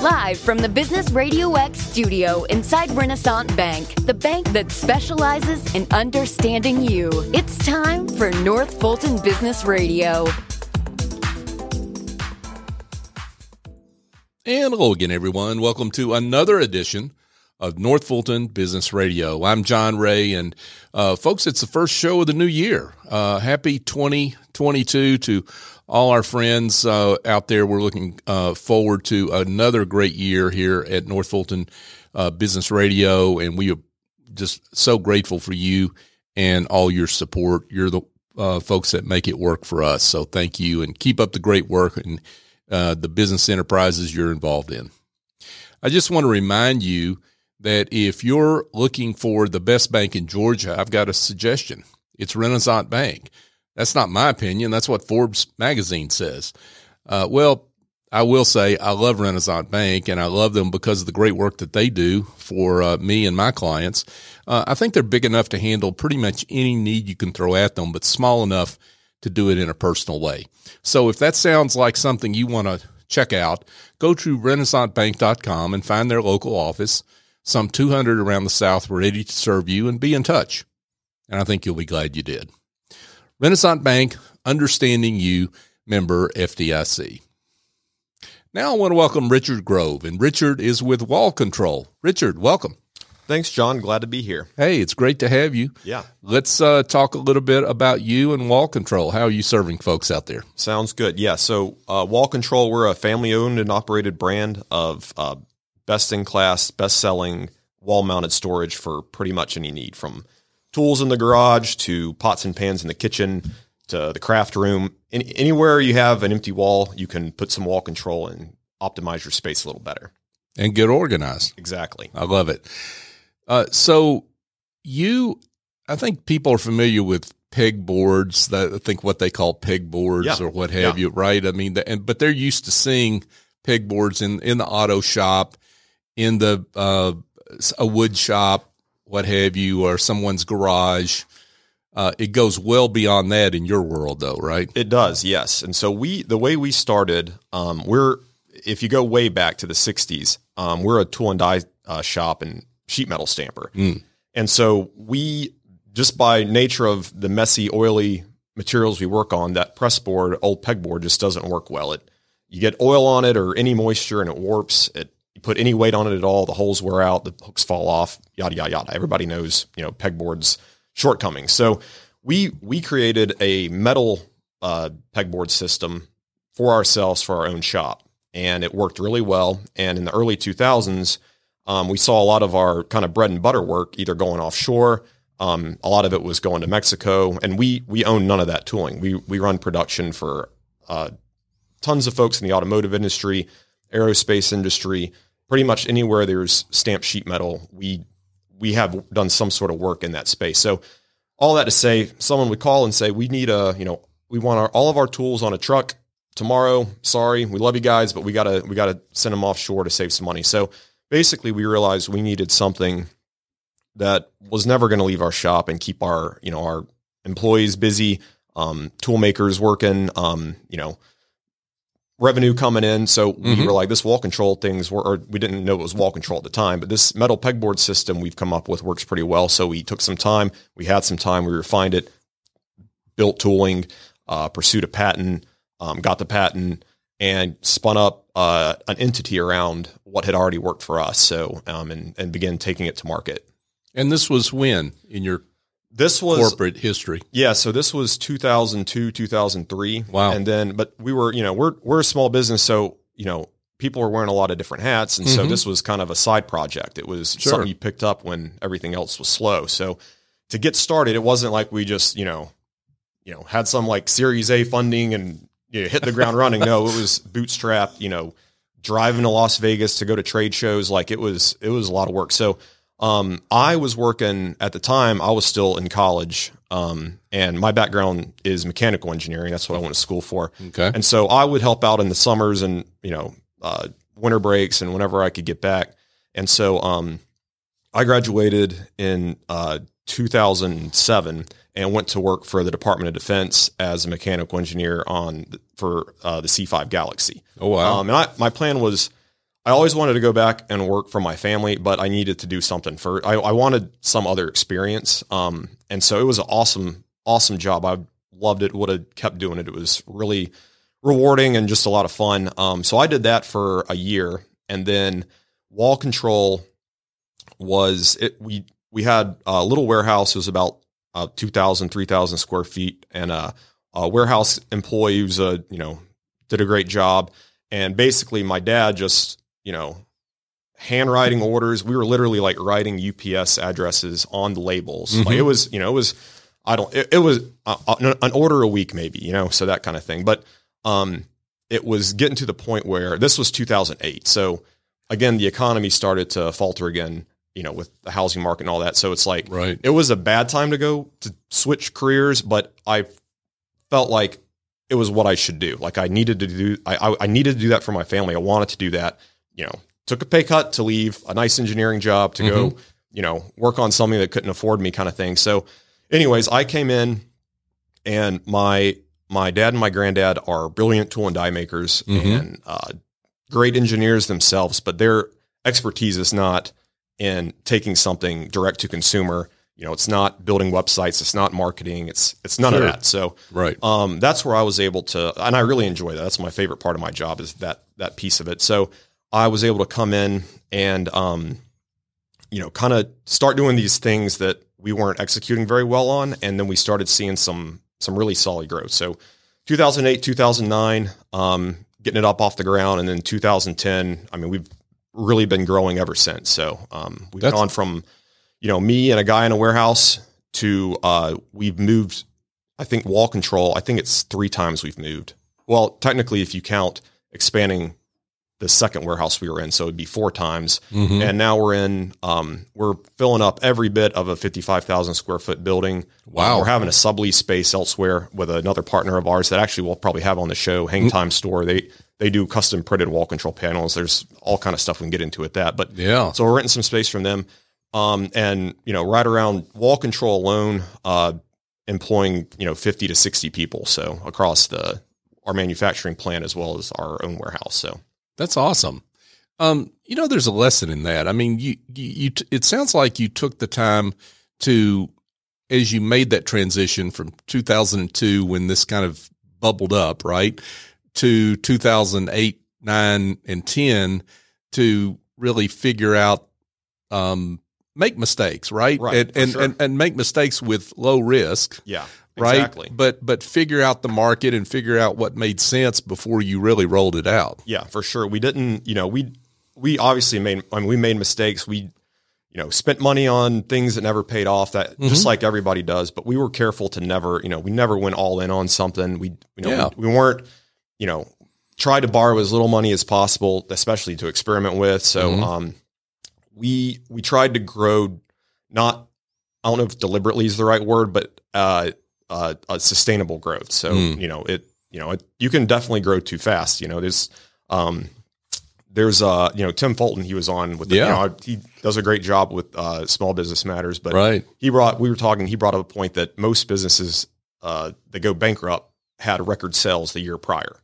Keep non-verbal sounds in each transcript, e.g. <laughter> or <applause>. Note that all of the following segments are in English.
Live from the Business Radio X studio inside Renaissance Bank, the bank that specializes in understanding you. It's time for North Fulton Business Radio. And hello again, everyone. Welcome to another edition of North Fulton Business Radio. I'm John Ray, and uh, folks, it's the first show of the new year. Uh, happy 2022 to all our friends uh, out there. We're looking uh, forward to another great year here at North Fulton uh, Business Radio, and we are just so grateful for you and all your support. You're the uh, folks that make it work for us. So thank you, and keep up the great work and the business enterprises you're involved in. I just want to remind you that if you're looking for the best bank in Georgia, I've got a suggestion. It's Renaissance Bank. That's not my opinion. That's what Forbes magazine says. Uh, well, I will say I love Renaissance Bank and I love them because of the great work that they do for uh, me and my clients. Uh, I think they're big enough to handle pretty much any need you can throw at them, but small enough to do it in a personal way. So if that sounds like something you want to check out, go to renaissancebank.com and find their local office some 200 around the South were ready to serve you and be in touch. And I think you'll be glad you did. Renaissance Bank, understanding you, member FDIC. Now I want to welcome Richard Grove, and Richard is with Wall Control. Richard, welcome. Thanks, John. Glad to be here. Hey, it's great to have you. Yeah. Let's uh, talk a little bit about you and Wall Control. How are you serving folks out there? Sounds good. Yeah. So, uh, Wall Control, we're a family owned and operated brand of uh, best in class, best selling wall mounted storage for pretty much any need from tools in the garage to pots and pans in the kitchen to the craft room. Any, anywhere you have an empty wall, you can put some wall control and optimize your space a little better. And get organized. Exactly. I love it. Uh, so you, I think people are familiar with peg boards. That I think what they call peg boards yeah. or what have yeah. you, right? I mean, the, and but they're used to seeing peg boards in in the auto shop in the uh, a wood shop, what have you, or someone's garage. Uh, it goes well beyond that in your world, though, right? It does, yes. And so we, the way we started, um, we're if you go way back to the '60s, um, we're a tool and die uh, shop and sheet metal stamper, mm. and so we just by nature of the messy, oily materials we work on, that press board, old pegboard, just doesn't work well. It you get oil on it or any moisture and it warps. It you put any weight on it at all, the holes wear out, the hooks fall off, yada yada yada. Everybody knows, you know, pegboard's shortcomings. So we we created a metal uh, pegboard system for ourselves for our own shop, and it worked really well. And in the early 2000s, um, we saw a lot of our kind of bread and butter work either going offshore. Um, a lot of it was going to Mexico, and we we own none of that tooling. We we run production for uh, tons of folks in the automotive industry, aerospace industry, pretty much anywhere there's stamped sheet metal, we we have done some sort of work in that space. So all that to say, someone would call and say, "We need a, you know, we want our, all of our tools on a truck tomorrow. Sorry, we love you guys, but we gotta we gotta send them offshore to save some money." So basically, we realized we needed something that was never going to leave our shop and keep our you know our employees busy, um, tool makers working, um, you know, revenue coming in. So we Mhm. were like, this wall control things were, or we didn't know it was wall control at the time, but this metal pegboard system we've come up with works pretty well. So we took some time, we had some time, we refined it, built tooling, uh, pursued a patent, um, got the patent, and spun up uh, an entity around what had already worked for us. So um, and and began taking it to market. And this was when in your This was corporate history. yeah, so this was 2002, 2003. Wow. And then, but we were, you know, we're, we're a small business. So, you know, people are wearing a lot of different hats. And so Mhm. this was kind of a side project. It was Sure. something you picked up when everything else was slow. So to get started, it wasn't like we just, you know, you know, had some like series A funding and you know, hit the ground running. No, it was bootstrap, you know, driving to Las Vegas to go to trade shows. Like it was, it was a lot of work. So, um, I was working at the time, I was still in college. Um, and my background is mechanical engineering. That's what I went to school for. Okay. And so I would help out in the summers and, you know, uh, winter breaks and whenever I could get back. And so, um, I graduated in, uh, 2007 and went to work for the Department of Defense as a mechanical engineer on for uh, the C5 Galaxy. Oh wow. Um, and I, my plan was I always wanted to go back and work for my family, but I needed to do something for. I, I wanted some other experience, um, and so it was an awesome, awesome job. I loved it. Would have kept doing it. It was really rewarding and just a lot of fun. Um, so I did that for a year, and then wall control was it. We we had a little warehouse. It was about uh, 2,000, 3,000 square feet, and a, a warehouse employee who's a you know did a great job. And basically, my dad just you know, handwriting orders. We were literally like writing UPS addresses on the labels. Mm-hmm. Like it was, you know, it was, I don't, it, it was uh, uh an order a week maybe, you know, so that kind of thing. But um, it was getting to the point where this was 2008. So again, the economy started to falter again, you know, with the housing market and all that. So it's like, right. it was a bad time to go to switch careers, but I felt like it was what I should do. Like I needed to do, I, I needed to do that for my family. I wanted to do that you know, took a pay cut to leave a nice engineering job to mm-hmm. go, you know, work on something that couldn't afford me kind of thing. So anyways, I came in and my my dad and my granddad are brilliant tool and die makers mm-hmm. and uh, great engineers themselves, but their expertise is not in taking something direct to consumer. You know, it's not building websites, it's not marketing, it's it's none sure. of that. So, right, um, that's where I was able to, and I really enjoy that. That's my favorite part of my job is that that piece of it. So, I was able to come in and, um, you know, kind of start doing these things that we weren't executing very well on, and then we started seeing some some really solid growth. So, 2008, 2009, um, getting it up off the ground, and then 2010. I mean, we've really been growing ever since. So, um, we've That's- gone from, you know, me and a guy in a warehouse to uh, we've moved. I think wall control. I think it's three times we've moved. Well, technically, if you count expanding the second warehouse we were in. So it'd be four times. Mm-hmm. And now we're in, um, we're filling up every bit of a 55,000 square foot building. Wow. we're having a sublease space elsewhere with another partner of ours that actually we'll probably have on the show, Hang mm-hmm. Time Store. They, they do custom printed wall control panels. There's all kind of stuff we can get into with that. But yeah, so we're renting some space from them. Um, and you know, right around wall control alone, uh, employing, you know, 50 to 60 people. So across the, our manufacturing plant as well as our own warehouse. So that's awesome. Um, you know, there's a lesson in that. I mean, you, you, you, it sounds like you took the time to, as you made that transition from 2002 when this kind of bubbled up, right, to 2008, nine, and 10 to really figure out, um, make mistakes, right? Right. And, and, sure. and, and, make mistakes with low risk. Yeah right? Exactly. But but figure out the market and figure out what made sense before you really rolled it out. Yeah, for sure. We didn't, you know, we we obviously made I mean we made mistakes. We you know, spent money on things that never paid off that mm-hmm. just like everybody does, but we were careful to never, you know, we never went all in on something. We you know, yeah. we, we weren't, you know, tried to borrow as little money as possible, especially to experiment with. So mm-hmm. um we we tried to grow not I don't know if deliberately is the right word, but uh, uh, a sustainable growth. So mm. you know it you know it, you can definitely grow too fast. You know there's um, there's uh you know Tim Fulton he was on with the, yeah you know, he does a great job with uh, small business matters. But right. he brought we were talking he brought up a point that most businesses uh, that go bankrupt had record sales the year prior.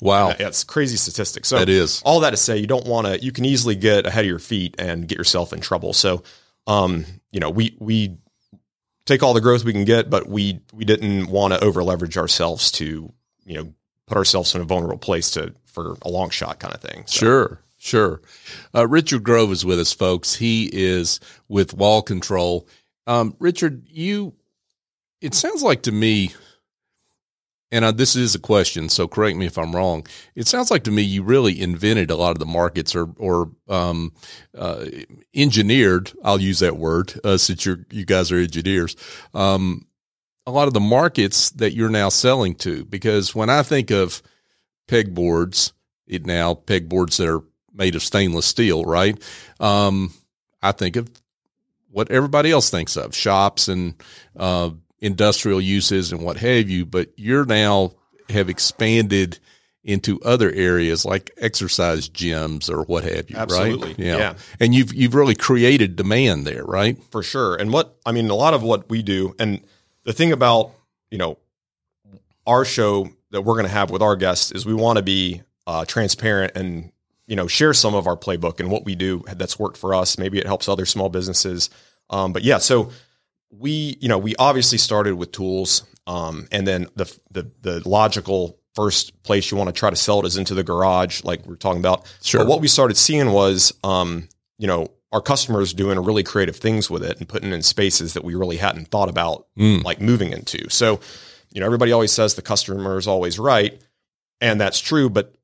Wow, that's crazy statistics. So that is all that to say you don't want to. You can easily get ahead of your feet and get yourself in trouble. So, um, you know, we we take all the growth we can get, but we we didn't want to over leverage ourselves to you know put ourselves in a vulnerable place to for a long shot kind of thing. So. Sure, sure. Uh, Richard Grove is with us, folks. He is with Wall Control. Um, Richard, you. It sounds like to me and uh, this is a question, so correct me if I'm wrong. It sounds like to me you really invented a lot of the markets, or or um, uh, engineered. I'll use that word uh, since you you guys are engineers. Um, a lot of the markets that you're now selling to, because when I think of pegboards, it now pegboards that are made of stainless steel, right? Um, I think of what everybody else thinks of shops and uh, industrial uses and what have you, but you're now have expanded into other areas like exercise gyms or what have you, Absolutely. right? Yeah. yeah. And you've you've really created demand there, right? For sure. And what I mean, a lot of what we do, and the thing about, you know, our show that we're going to have with our guests is we want to be uh, transparent and you know share some of our playbook and what we do that's worked for us. Maybe it helps other small businesses. Um, but yeah, so we you know we obviously started with tools, um, and then the the the logical first place you want to try to sell it is into the garage, like we are talking about. Sure. But what we started seeing was, um, you know, our customers doing really creative things with it and putting in spaces that we really hadn't thought about, Mm. like moving into. So, you know, everybody always says the customer is always right, and that's true, but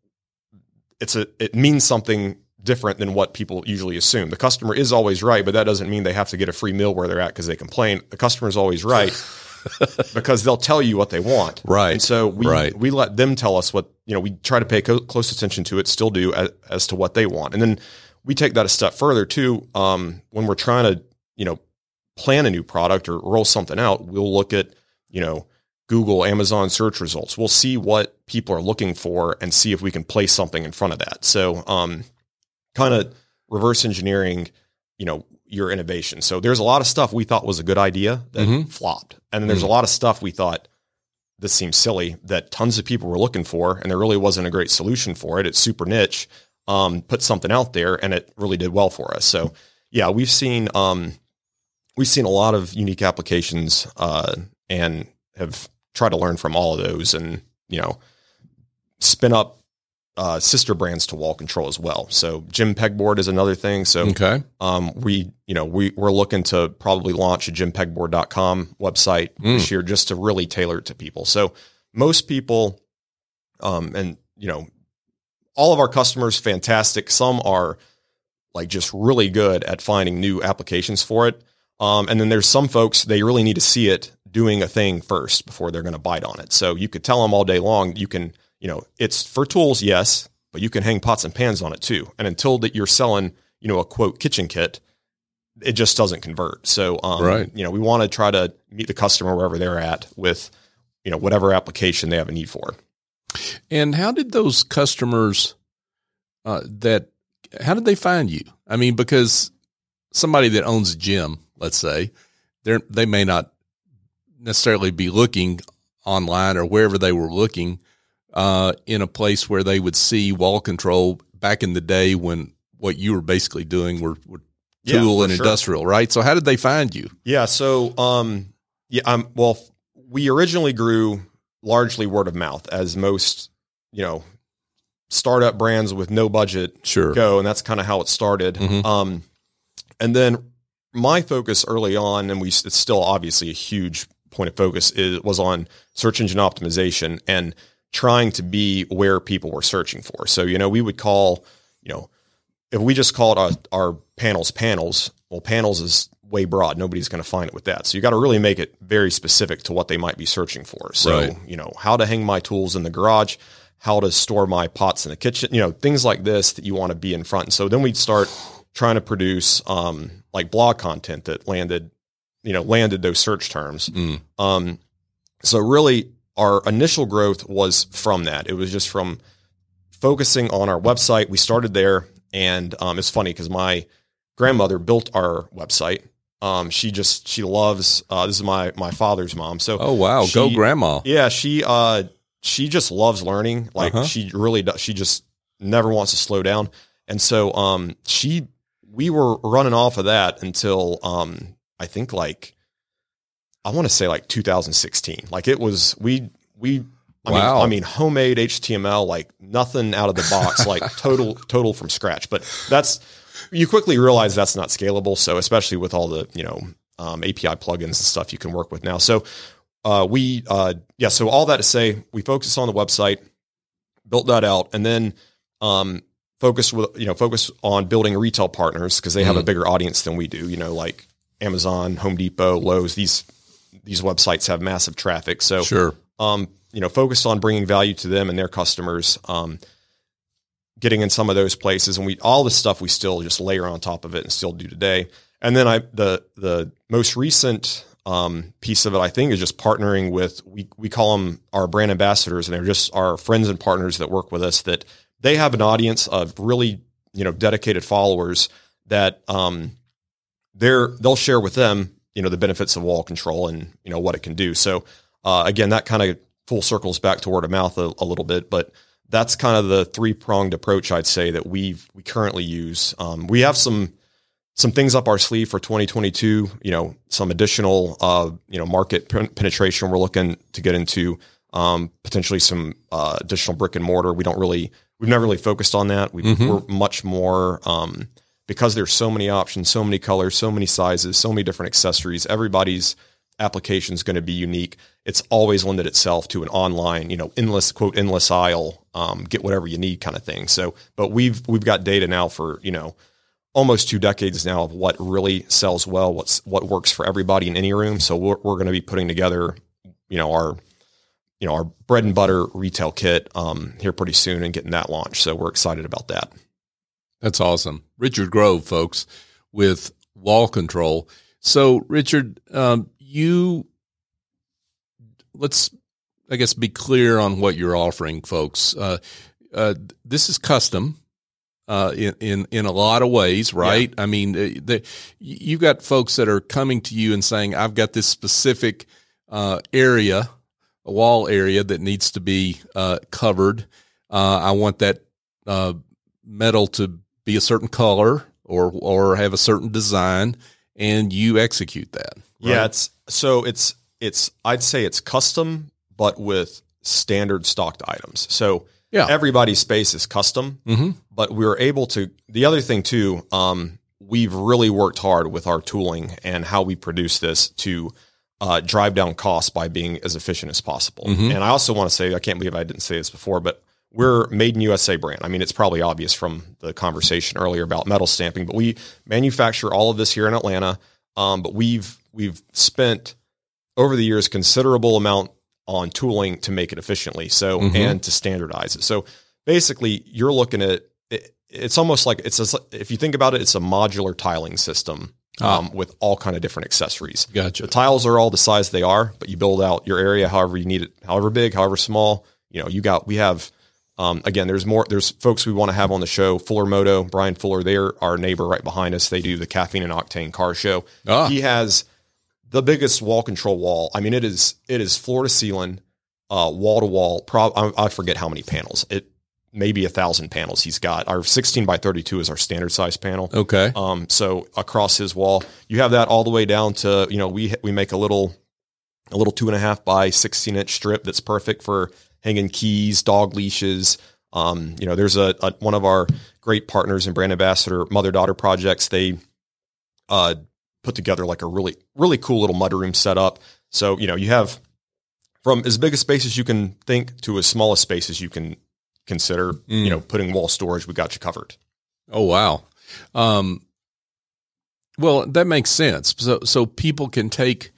it's a it means something different than what people usually assume. The customer is always right, but that doesn't mean they have to get a free meal where they're at because they complain. The customer is always right <laughs> because they'll tell you what they want. Right. And so we Right. we let them tell us what you know. We try to pay co- close attention to it, still do as, as to what they want, and then we take that a step further too. Um, when we're trying to you know plan a new product or roll something out, we'll look at you know Google, Amazon search results. We'll see what people are looking for and see if we can place something in front of that. So, um, kind of reverse engineering, you know, your innovation. So there's a lot of stuff we thought was a good idea that Mhm. flopped. And then there's a lot of stuff we thought this seems silly that tons of people were looking for and there really wasn't a great solution for it. It's super niche. Um, put something out there and it really did well for us. So yeah, we've seen um, we've seen a lot of unique applications uh, and have tried to learn from all of those and you know spin up uh, sister brands to wall control as well. So Gym Pegboard is another thing. So Okay. um, we, you know, we we're looking to probably launch a gympegboard.com website this year just to really tailor it to people. So most people, um, and you know, all of our customers, fantastic. Some are like just really good at finding new applications for it. Um, and then there's some folks they really need to see it doing a thing first before they're going to bite on it. So you could tell them all day long, you can, you know, it's for tools, yes, but you can hang pots and pans on it too. And until that you're selling, you know, a quote kitchen kit, it just doesn't convert. So, um, Right. you know, we want to try to meet the customer wherever they're at with, you know, whatever application they have a need for. And how did those customers uh, that how did they find you? I mean, because somebody that owns a gym, let's say, they they may not necessarily be looking online or wherever they were looking uh, in a place where they would see wall control back in the day when what you were basically doing were, were tool for and sure. industrial, right? So how did they find you? Yeah. So, um, yeah, um, well, we originally grew largely word of mouth, as most, you know, startup brands with no budget Sure. go, and that's kind of how it started. Mhm. Um, and then my focus early on, and we it's still obviously a huge point of focus, is was on search engine optimization and trying to be where people were searching for. So, you know, we would call, you know, if we just called our, our panels panels, well, panels is way broad. Nobody's going to find it with that. So you got to really make it very specific to what they might be searching for. So, Right. you know, how to hang my tools in the garage, how to store my pots in the kitchen, you know, things like this that you want to be in front. And so then we'd start trying to produce um, like blog content that landed, you know, landed those search terms. Mm. Um, so really, our initial growth was from that. It was just from focusing on our website. We started there, and um, it's funny because my grandmother built our website. Um, she just she loves. Uh, this is my my father's mom. So Oh wow, go grandma. yeah, she uh she just loves learning. Like Uh-huh. she really does. She just never wants to slow down. And so um she we were running off of that until um I think like I want to say like 2016. Like it was we we I Wow. mean I mean homemade HTML like nothing out of the box like <laughs> total total from scratch. But that's you quickly realize that's not scalable. So especially with all the, you know, um, API plugins and stuff you can work with now. So uh, we uh, yeah so all that to say we focus on the website built that out and then um, focus with you know focus on building retail partners because they have a Mhm. bigger audience than we do you know like amazon home depot lowes these these websites have massive traffic so Sure. um, you know, focused on bringing value to them and their customers, um, getting in some of those places, and we all the stuff we still just layer on top of it and still do today. And then I the the most recent um, piece of it, I think, is just partnering with we we call them our brand ambassadors, and they're just our friends and partners that work with us. That they have an audience of really you know dedicated followers that um, they're they'll share with them you know the benefits of wall control and you know what it can do. So uh, again, that kind of full circles back to word of mouth a, a little bit, but that's kind of the three pronged approach I'd say that we've we currently use. Um, we have some some things up our sleeve for 2022. You know, some additional uh, you know market penetration we're looking to get into. Um, potentially some uh, additional brick and mortar. We don't really we've never really focused on that. We, Mhm. We're much more um, because there's so many options, so many colors, so many sizes, so many different accessories. Everybody's application is going to be unique. It's always lended itself to an online, you know, endless quote endless aisle, um, get whatever you need kind of thing. So, but we've we've got data now for you know almost two decades now of what really sells well, what's what works for everybody in any room. So we're, we're going to be putting together, you know, our you know our bread and butter retail kit um, here pretty soon and getting that launched. So we're excited about that. That's awesome. Richard Grove, folks, with wall control. So, Richard, um, you let's, I guess, be clear on what you're offering, folks. Uh, uh, this is custom. Uh, in, in in a lot of ways, right? I mean, uh, the, you've got folks that are coming to you and saying, "I've got this specific uh, area, a wall area that needs to be uh, covered. Uh, I want that uh, metal to be a certain color or or have a certain design, and you execute that. Yeah, it's so it's it's I'd say it's custom, but with standard stocked items. So Yeah. everybody's space is custom, Mm-hmm. but we were able to. The other thing too, um, we've really worked hard with our tooling and how we produce this to uh, drive down costs by being as efficient as possible. Mhm. And I also want to say, I can't believe I didn't say this before, but we're made in USA brand. I mean, it's probably obvious from the conversation earlier about metal stamping, but we manufacture all of this here in Atlanta. Um, but we've we've spent over the years considerable amount on tooling to make it efficiently. So Mhm. and to standardize it. So basically, you're looking at it, it's almost like it's a, if you think about it, it's a modular tiling system um, with all kind of different accessories. Gotcha. The tiles are all the size they are, but you build out your area however you need it, however big, however small. You know, you got we have um, again. There's more. There's folks we want to have on the show. Fuller Moto, Bryan Fuller. They're our neighbor right behind us. They do the caffeine and octane car show. Ah. He has the biggest wall control wall. I mean, it is it is floor to ceiling, uh, wall to wall. I, I forget how many panels. It maybe a thousand panels. He's got our 16 by 32 is our standard size panel. Okay. Um, so across his wall, you have that all the way down to you know we we make a little a little two and a half by 16 inch strip that's perfect for hanging keys, dog leashes. Um, you know, there's a, a one of our great partners in brand ambassador mother daughter projects. They uh, put together like a really really cool little mudroom setup. So you know you have from as big a space as you can think to as small a space as you can consider. Mm. You know, putting wall storage, we got you covered. Oh wow. Um, well, that makes sense. So so people can take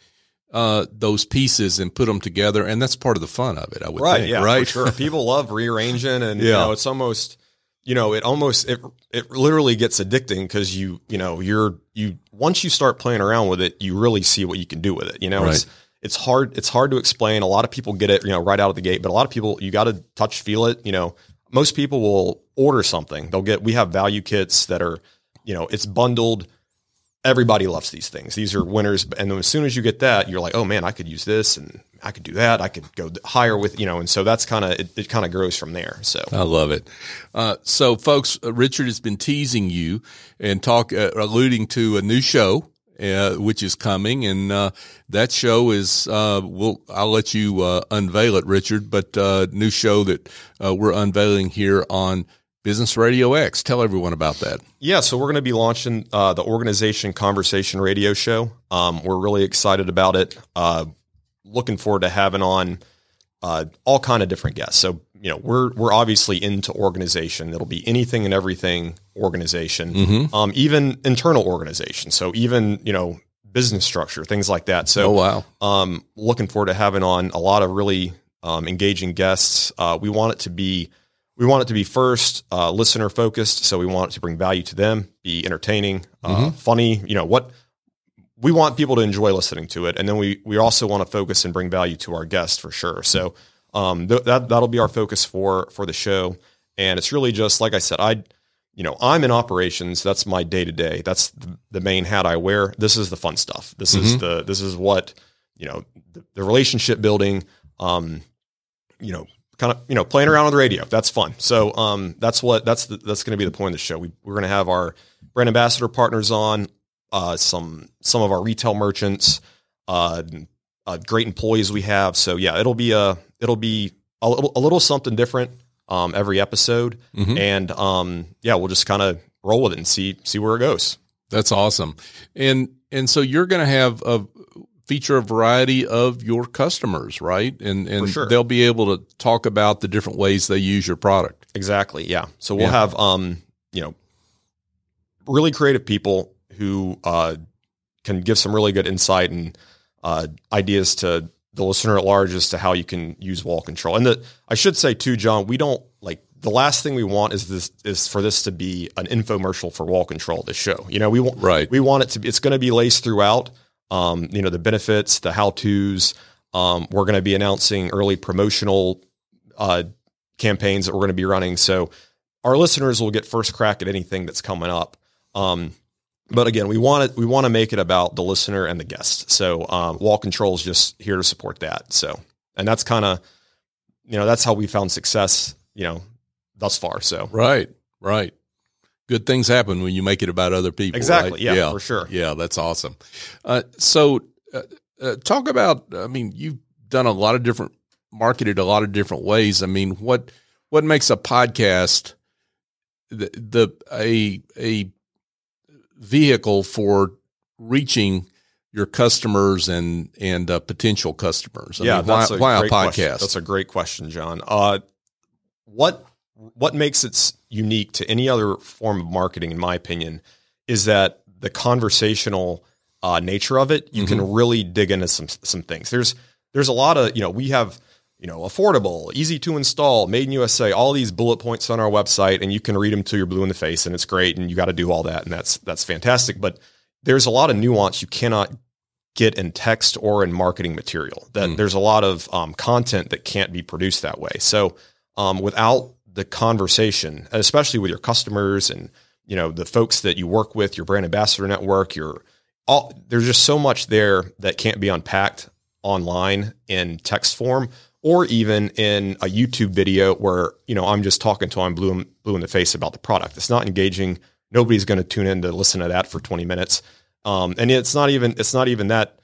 uh, those pieces and put them together, and that's part of the fun of it. I would think. yeah, right. Sure. <laughs> People love rearranging, and you Yeah. know, it's almost, you know, it almost it it literally gets addicting because you you know you're you once you start playing around with it, you really see what you can do with it. You know, it's it's hard it's hard to explain. A lot of people get it, you know, right out of the gate, but a lot of people you got to touch, feel it. You know, most people will order something. They'll get. We have value kits that are, you know, it's bundled everybody loves these things. These are winners. And as soon as you get that, you're like, oh man, I could use this and I could do that. I could go higher with, you know, and so that's kind of, it, it kind of grows from there. So I love it. Uh, so, folks, uh, Richard has been teasing you and talk, uh, alluding to a new show, uh, which is coming, and uh, that show is. Uh, we'll. I'll let you unveil it, Richard. But uh, new show that we're unveiling here on Business Radio X. Tell everyone about that. yeah, so we're going to be launching uh, the organization conversation radio show. Um, we're really excited about it. Uh, looking forward to having on uh, all kind of different guests. So you know, we're we're obviously into organization. It'll be anything and everything organization, um, even internal organization. So even you know business structure, things like that. So Oh wow! um, looking forward to having on a lot of really um, engaging guests. Uh, we want it to be we want it to be first uh, listener focused, so we want it to bring value to them, be entertaining, uh, funny. You know what we want people to enjoy listening to it, and then we we also want to focus and bring value to our guests for sure. So um, th- that that'll be our focus for for the show, and it's really just like I said, I you know I'm in operations. That's my day to day. That's the, the main hat I wear. This is the fun stuff. This is the this is what you know the, the relationship building. Um, you know kind of you know playing around on the radio. That's fun. So um, that's what that's the, that's going to be the point of the show. We, we're going to have our brand ambassador partners on, uh, some some of our retail merchants, uh, uh, great employees we have. So yeah, it'll be a it'll be a little, a little something different um, every episode, and um, yeah, we'll just kind of roll with it and see see where it goes. That's awesome. And and so you're going to have a feature a variety of your customers, right? And and sure. they'll be able to talk about the different ways they use your product. Exactly. Yeah. So we'll Yeah. have um, you know, really creative people who uh, can give some really good insight and uh, ideas to the listener at large as to how you can use wall control. And the I should say too, John, we don't like the last thing we want is this is for this to be an infomercial for wall control. This show, you know, we want Right. we want it to be. It's going to be laced throughout. Um, you know, the benefits, the how tos. Um, we're going to be announcing early promotional uh, campaigns that we're going to be running. So our listeners will get first crack at anything that's coming up. Um, but again, we want it. We want to make it about the listener and the guest. So um, Wall Control is just here to support that. So, and that's kind of, you know, that's how we found success. You know, thus far. So Right. Right. Good things happen when you make it about other people. Exactly. right? Yeah, for sure. Yeah, that's awesome. Uh, so, uh, uh, talk about. I mean, you've done a lot of different marketed a lot of different ways. I mean, what what makes a podcast the, the a a vehicle for reaching your customers and and uh, potential customers? I yeah, mean, why, a why a podcast? Question. That's a great question, John. Uh, what what makes it unique to any other form of marketing, in my opinion, is that the conversational uh, nature of it. You Mm-hmm. can really dig into some some things. There's there's a lot of you know we have you know affordable, easy to install, made in USA, all these bullet points on our website, and you can read them till you're blue in the face, and it's great, and you got to do all that, and that's that's fantastic. But there's a lot of nuance you cannot get in text or in marketing material. That there's a lot of um, content that can't be produced that way. So um, without the conversation, especially with your customers and you know the folks that you work with, your brand ambassador network, your all there's just so much there that can't be unpacked online in text form or even in a YouTube video where you know I'm just talking to I'm blue blue in the face about the product. It's not engaging. Nobody's going to tune in to listen to that for 20 minutes. Um, and it's not even it's not even that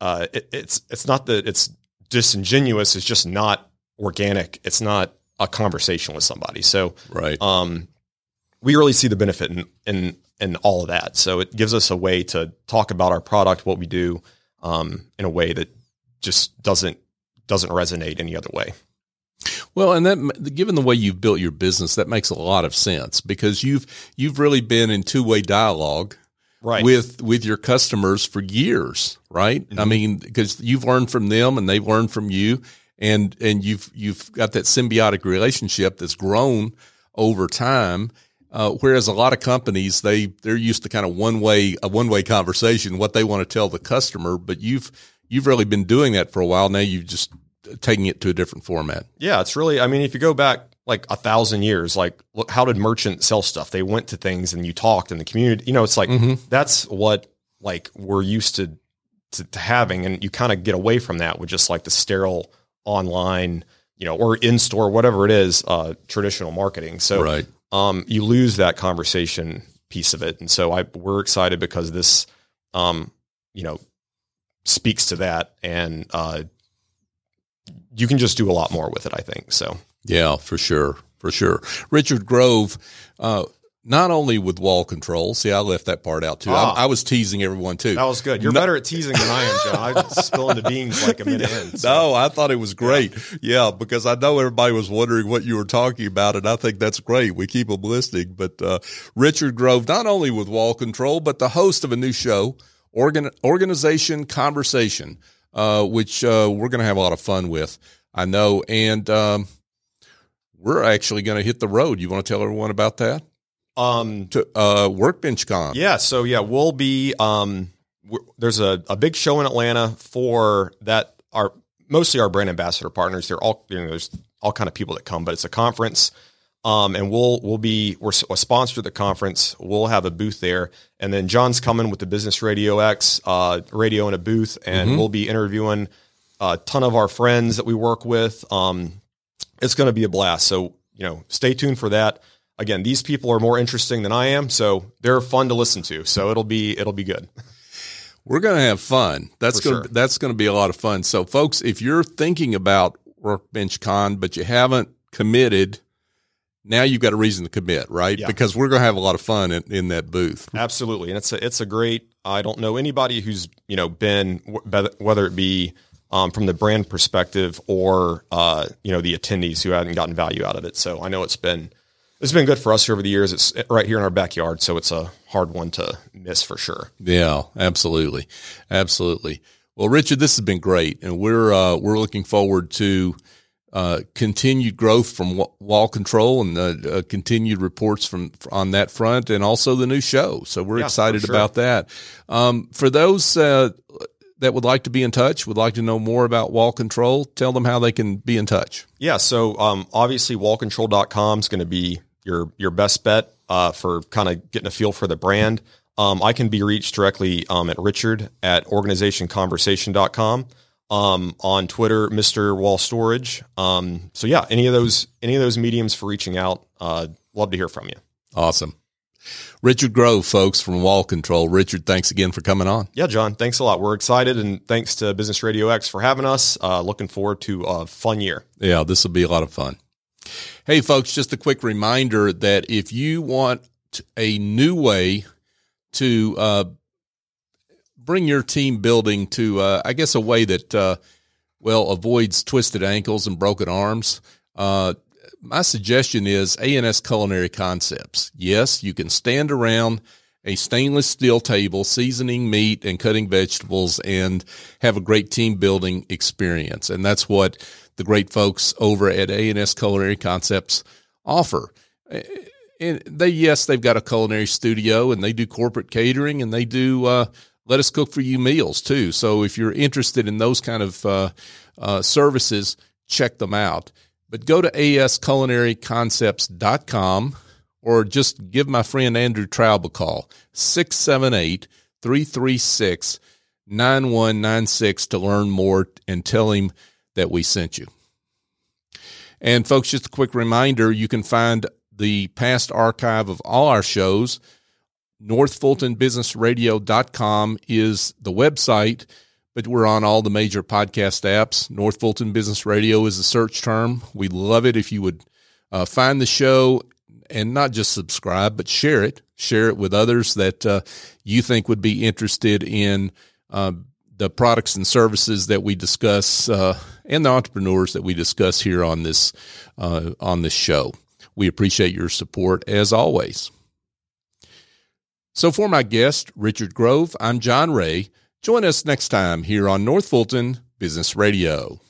uh, it, it's it's not that it's disingenuous. It's just not organic. It's not a conversation with somebody. So right. um, we really see the benefit in, in in all of that. So it gives us a way to talk about our product, what we do, um, in a way that just doesn't doesn't resonate any other way. Well, and that given the way you've built your business, that makes a lot of sense because you've you've really been in two way dialogue Right. with with your customers for years, right? I mean, because you've learned from them and they've learned from you, and and you've you've got that symbiotic relationship that's grown over time. Uh, whereas a lot of companies they they're used to kind of one way a one way conversation, what they want to tell the customer, but you've you've really been doing that for a while now. You've just taking it to a different format. Yeah, it's really. I mean, if you go back like a thousand years, like look, how did merchants sell stuff? They went to things and you talked in the community. You know, it's like that's what like we're used to to, to having, and you kind of get away from that with just like the sterile online, you know, or in store, whatever it is, uh, traditional marketing. So Right. um, you lose that conversation piece of it, and so I we're excited because this, um, you know, speaks to that, and uh, you can just do a lot more with it. I think so. Yeah, for sure, for sure. Richard Grove, uh, not only with wall control. See, I left that part out too. Ah. I, I was teasing everyone too. That was good. You're No- better at teasing than I am, John. I'm spilling the beans like a minute <laughs> in. so. No, I thought it was great. Yeah. because I know everybody was wondering what you were talking about, and I think that's great. We keep them listening. But uh, Richard Grove, not only with Wall Control, but the host of a new show, Organ- Organization Conversation, uh, which uh, we're going to have a lot of fun with. I know, and um, we're actually going to hit the road. You want to tell everyone about that? Um, To uh, Workbench Con. yeah. So yeah, we'll be. Um, there's a, a big show in Atlanta for that. Our mostly our brand ambassador partners. They're all you know. There's all kind of people that come, but it's a conference. Um, and we'll we'll be we're a sponsor of the conference. We'll have a booth there, and then John's coming with the Business Radio X uh, radio in a booth, and we'll be interviewing a ton of our friends that we work with. Um, it's going to be a blast. So, you know, stay tuned for that. Again, these people are more interesting than I am, so they're fun to listen to. So it'll be it'll be good. We're going to have fun. That's going sure. to that's going to be a lot of fun. So, folks, if you're thinking about Workbench Con but you haven't committed, now you've got a reason to commit, right? Yeah. Because we're going to have a lot of fun in, in that booth. Absolutely, and it's a it's a great. I don't know anybody who's you know been whether it be um, from the brand perspective or uh, you know the attendees who hadn't gotten value out of it. So I know it's been it's been good for us over the years. It's right here in our backyard, so it's a hard one to miss for sure. Yeah, absolutely, absolutely. Well, Richard, this has been great, and we're uh, we're looking forward to uh, continued growth from Wall Control and uh, uh, continued reports from on that front, and also the new show. So we're Yeah, excited sure. about that. Um, for those uh, that would like to be in touch, would like to know more about Wall Control, tell them how they can be in touch. Yeah, so um, obviously wallcontrol.com is going to be your your best bet uh, for kind of getting a feel for the brand. Um, I can be reached directly um, at Richard at organizationconversation.com. Um, on Twitter, Mr. Wall Storage. Um, so yeah, any of those any of those mediums for reaching out, uh, love to hear from you. Awesome. Richard Grove, folks from Wall Control. Richard, thanks again for coming on. Yeah, John, thanks a lot. We're excited, and thanks to Business Radio X for having us. Uh, looking forward to a fun year. Yeah, this will be a lot of fun. Hey, folks, just a quick reminder that if you want a new way to uh, bring your team building to, uh, I guess, a way that, uh, well, avoids twisted ankles and broken arms, uh, my suggestion is A&S Culinary Concepts. Yes, you can stand around a stainless steel table, seasoning meat and cutting vegetables, and have a great team building experience. And that's what the great folks over at A&S Culinary Concepts offer. And they, yes, they've got a culinary studio and they do corporate catering and they do uh, let us cook for you meals too. So if you're interested in those kind of uh, uh, services, check them out. But go to asculinaryconcepts.com or just give my friend Andrew Traub a call, 678 336 9196 to learn more and tell him that we sent you. And folks, just a quick reminder you can find the past archive of all our shows. NorthFultonBusinessRadio.com is the website, but we're on all the major podcast apps. North Fulton Business Radio is the search term. We love it if you would uh, find the show and not just subscribe, but share it. Share it with others that uh, you think would be interested in uh, the products and services that we discuss uh, and the entrepreneurs that we discuss here on this uh, on this show. We appreciate your support as always. So, for my guest, Richard Grove, I'm John Ray. Join us next time here on North Fulton Business Radio.